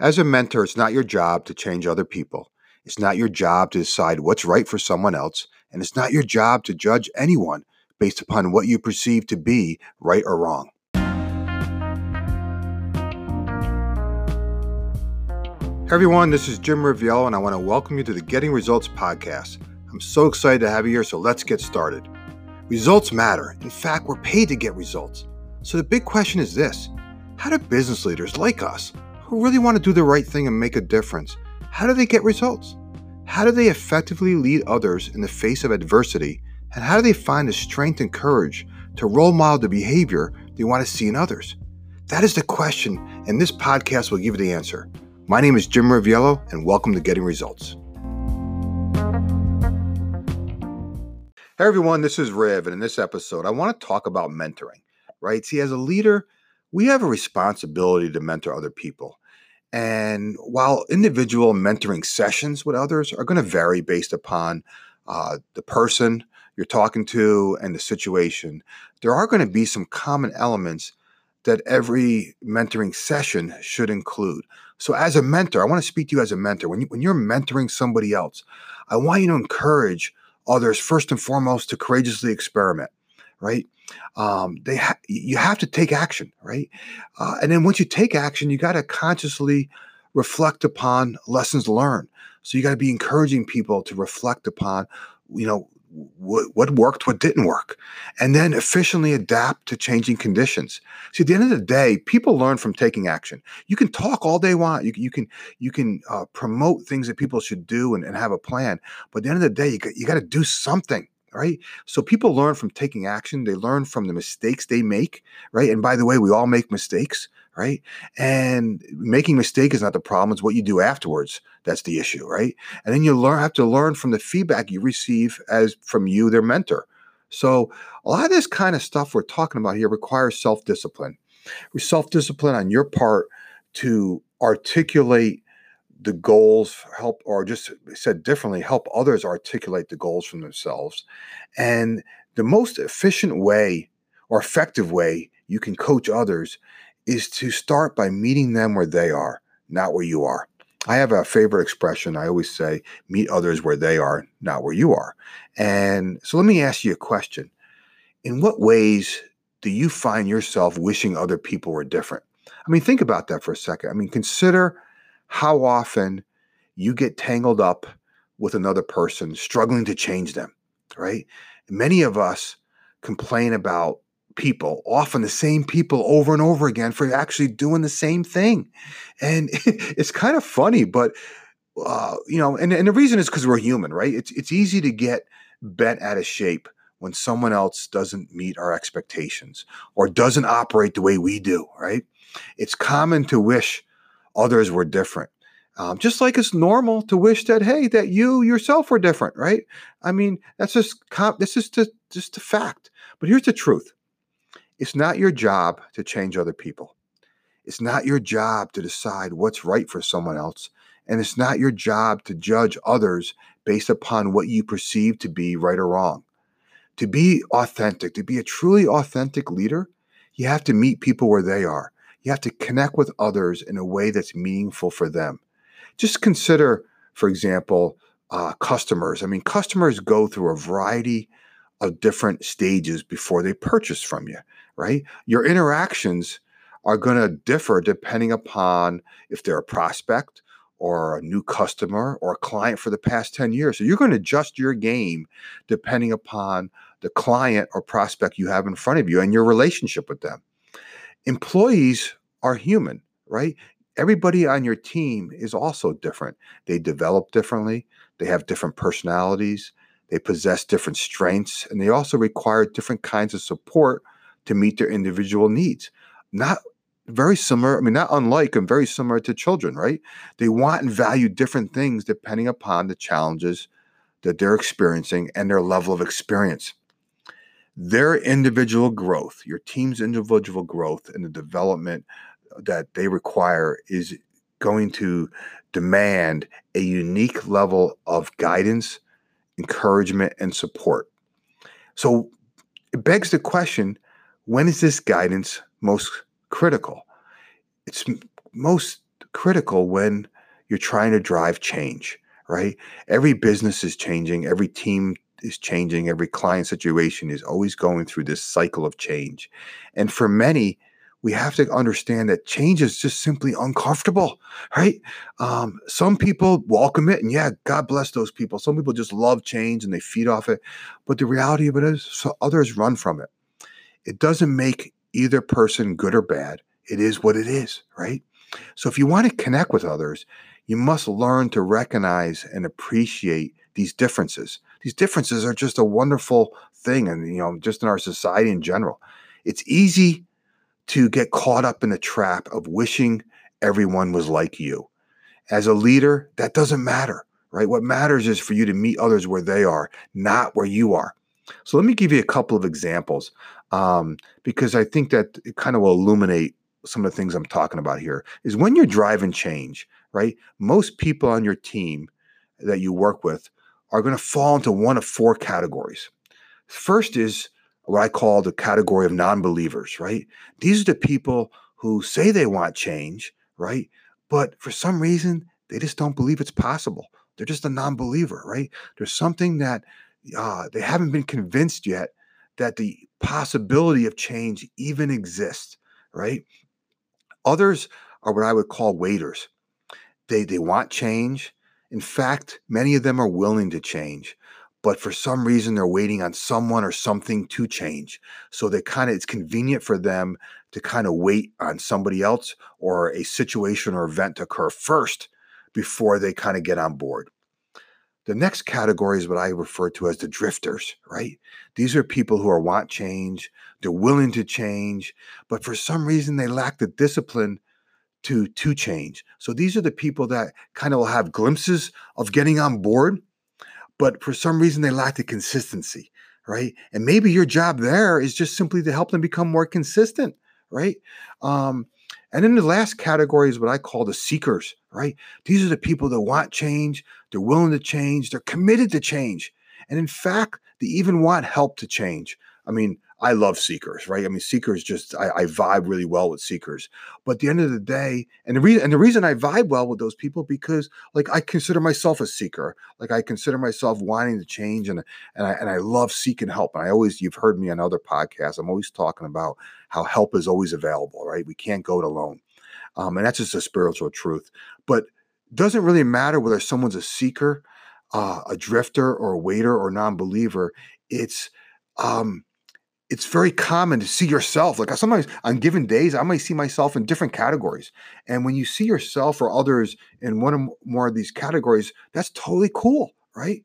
As a mentor, it's not your job to change other people. It's not your job to decide what's right for someone else. And it's not your job to judge anyone based upon what you perceive to be right or wrong. Hey everyone, this is Jim Riviello, and I want to welcome you to the Getting Results podcast. I'm so excited to have you here, so let's get started. Results matter. In fact, we're paid to get results. So the big question is this How do business leaders like us, who really want to do the right thing and make a difference, how do they get results? How do they effectively lead others in the face of adversity? And how do they find the strength and courage to role model the behavior they want to see in others? That is the question, and this podcast will give you the answer. My name is Jim Riviello, and welcome to Getting Results. Hey everyone, this is Riv, and in this episode, I want to talk about mentoring, right? See, as a leader, we have a responsibility to mentor other people. And while individual mentoring sessions with others are going to vary based upon uh, the person you're talking to and the situation, there are going to be some common elements that every mentoring session should include. So, as a mentor, I want to speak to you as a mentor. When, you, when you're mentoring somebody else, I want you to encourage others, first and foremost, to courageously experiment, right? Um, they ha- you have to take action, right? Uh, and then once you take action, you got to consciously reflect upon lessons learned. So you got to be encouraging people to reflect upon, you know, what, what worked, what didn't work, and then efficiently adapt to changing conditions. See, at the end of the day, people learn from taking action. You can talk all day long. You, you can you can uh, promote things that people should do and, and have a plan, but at the end of the day, you got, you got to do something right? So people learn from taking action. They learn from the mistakes they make, right? And by the way, we all make mistakes, right? And making mistake is not the problem; it's what you do afterwards that's the issue, right? And then you learn have to learn from the feedback you receive as from you, their mentor. So a lot of this kind of stuff we're talking about here requires self discipline. Self discipline on your part to articulate the goals help or just said differently help others articulate the goals from themselves. And the most efficient way or effective way you can coach others is to start by meeting them where they are not where you are. I have a favorite expression i always say meet others where they are not where you are. And so let me ask you a question. In what ways do you find yourself wishing other people were different? I mean think about that for a second. I mean consider how often you get tangled up with another person, struggling to change them, right? Many of us complain about people, often the same people over and over again for actually doing the same thing. And it's kind of funny, but uh, you know, and, and the reason is because we're human, right? It's it's easy to get bent out of shape when someone else doesn't meet our expectations or doesn't operate the way we do, right? It's common to wish others were different. Um, just like it's normal to wish that, hey, that you yourself were different, right? I mean, that's just comp- this is just, just a fact. But here's the truth: it's not your job to change other people. It's not your job to decide what's right for someone else, and it's not your job to judge others based upon what you perceive to be right or wrong. To be authentic, to be a truly authentic leader, you have to meet people where they are. You have to connect with others in a way that's meaningful for them. Just consider, for example, uh, customers. I mean, customers go through a variety of different stages before they purchase from you, right? Your interactions are going to differ depending upon if they're a prospect or a new customer or a client for the past 10 years. So you're going to adjust your game depending upon the client or prospect you have in front of you and your relationship with them employees are human, right? Everybody on your team is also different. They develop differently, they have different personalities, they possess different strengths, and they also require different kinds of support to meet their individual needs. Not very similar, I mean, not unlike and very similar to children, right? They want and value different things depending upon the challenges that they're experiencing and their level of experience their individual growth, your team's individual growth and the development uh, that they require is going to demand a unique level of guidance, encouragement, and support. So it begs the question when is this guidance most critical? It's most critical when you're trying to drive change, right? Every business is changing, every team is changing, every client situation is always going through this cycle of change. And for many, we have to understand that change is just simply uncomfortable, right? Um, some people welcome it, and yeah, God bless those people. Some people just love change and they feed off it. But the reality of it is, so others run from it. It doesn't make either person good or bad. It is what it is, right? So if you want to connect with others, you must learn to recognize and appreciate these differences. These differences are just a wonderful thing, and you know, just in our society in general. It's easy to get caught up in the trap of wishing everyone was like you. As a leader, that doesn't matter, right? What matters is for you to meet others where they are, not where you are. So let me give you a couple of examples um, because I think that it kind of will illuminate some of the things I'm talking about here. Is when you're driving change, right? Most people on your team that you work with are going to fall into one of four categories. First is what I call the category of non believers, right? These are the people who say they want change, right? But for some reason, they just don't believe it's possible. They're just a non believer, right? There's something that uh, they haven't been convinced yet that the possibility of change even exists, right? Others are what I would call waiters. They, they want change. In fact, many of them are willing to change, but for some reason they're waiting on someone or something to change. So they kind of it's convenient for them to kind of wait on somebody else or a situation or event to occur first before they kind of get on board. The next category is what I refer to as the drifters, right? These are people who are want change, they're willing to change, but for some reason they lack the discipline to to change. So these are the people that kind of will have glimpses of getting on board, but for some reason they lack the consistency, right? And maybe your job there is just simply to help them become more consistent, right? Um, and then the last category is what I call the seekers, right? These are the people that want change, they're willing to change, they're committed to change. And in fact, they even want help to change. I mean, I love seekers, right? I mean, seekers just I, I, vibe really well with seekers. But at the end of the day, and the reason and the reason I vibe well with those people because like I consider myself a seeker. Like I consider myself wanting to change and and I and I love seeking help. And I always you've heard me on other podcasts. I'm always talking about how help is always available, right? We can't go it alone. Um, and that's just a spiritual truth. But doesn't really matter whether someone's a seeker, uh, a drifter, or a waiter or non-believer. It's um, it's very common to see yourself. Like sometimes on given days, I might see myself in different categories. And when you see yourself or others in one or more of these categories, that's totally cool, right?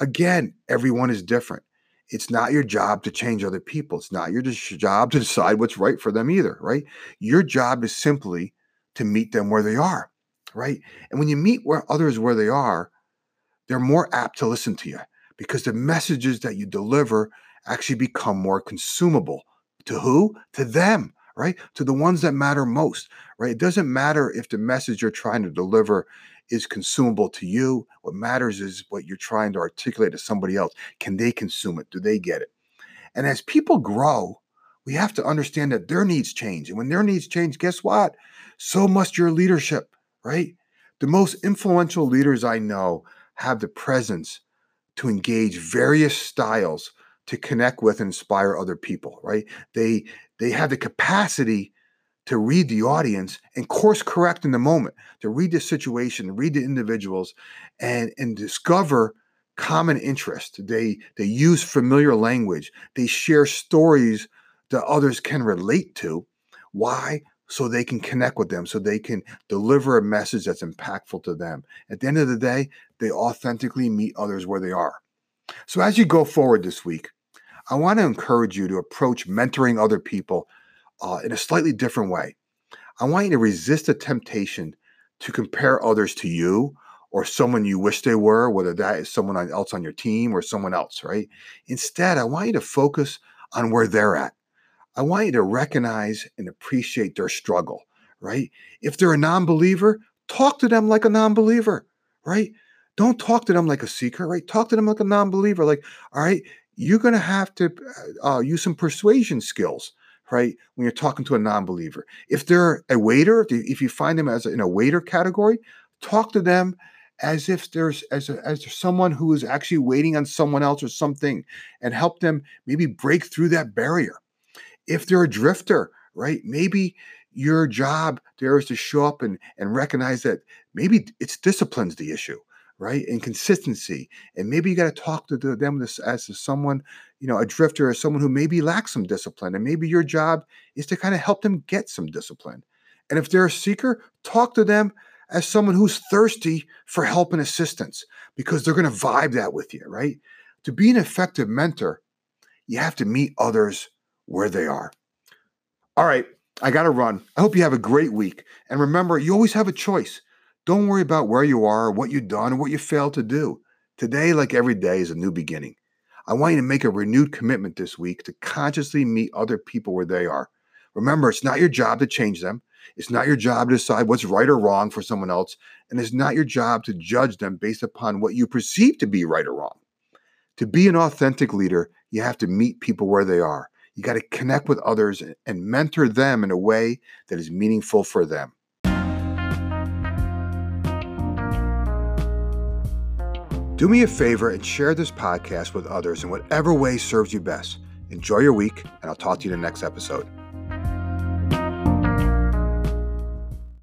Again, everyone is different. It's not your job to change other people. It's not your job to decide what's right for them either, right? Your job is simply to meet them where they are, right? And when you meet where others where they are, they're more apt to listen to you because the messages that you deliver actually become more consumable. To who? To them, right? To the ones that matter most, right? It doesn't matter if the message you're trying to deliver is consumable to you. What matters is what you're trying to articulate to somebody else. Can they consume it? Do they get it? And as people grow, we have to understand that their needs change. And when their needs change, guess what? So must your leadership, right? The most influential leaders I know have the presence to engage various styles to connect with and inspire other people, right? They they have the capacity to read the audience and course correct in the moment, to read the situation, read the individuals, and and discover common interest. They they use familiar language. They share stories that others can relate to. Why? So they can connect with them, so they can deliver a message that's impactful to them. At the end of the day, they authentically meet others where they are. So as you go forward this week, I want to encourage you to approach mentoring other people uh, in a slightly different way. I want you to resist the temptation to compare others to you or someone you wish they were, whether that is someone else on your team or someone else, right? Instead, I want you to focus on where they're at. I want you to recognize and appreciate their struggle, right? If they're a non believer, talk to them like a non believer, right? Don't talk to them like a seeker, right? Talk to them like a non believer. Like, all right, you're going to have to uh, uh, use some persuasion skills right? When you're talking to a non-believer, if they're a waiter, if you find them as a, in a waiter category, talk to them as if there's as a, as someone who is actually waiting on someone else or something, and help them maybe break through that barrier. If they're a drifter, right? Maybe your job there is to show up and and recognize that maybe it's discipline's the issue right and consistency and maybe you got to talk to them as, as someone you know a drifter or someone who maybe lacks some discipline and maybe your job is to kind of help them get some discipline and if they're a seeker talk to them as someone who's thirsty for help and assistance because they're going to vibe that with you right to be an effective mentor you have to meet others where they are all right I got to run. I hope you have a great week. And remember, you always have a choice. Don't worry about where you are, what you've done, or what you failed to do. Today, like every day, is a new beginning. I want you to make a renewed commitment this week to consciously meet other people where they are. Remember, it's not your job to change them. It's not your job to decide what's right or wrong for someone else. And it's not your job to judge them based upon what you perceive to be right or wrong. To be an authentic leader, you have to meet people where they are. You got to connect with others and mentor them in a way that is meaningful for them. Do me a favor and share this podcast with others in whatever way serves you best. Enjoy your week, and I'll talk to you in the next episode.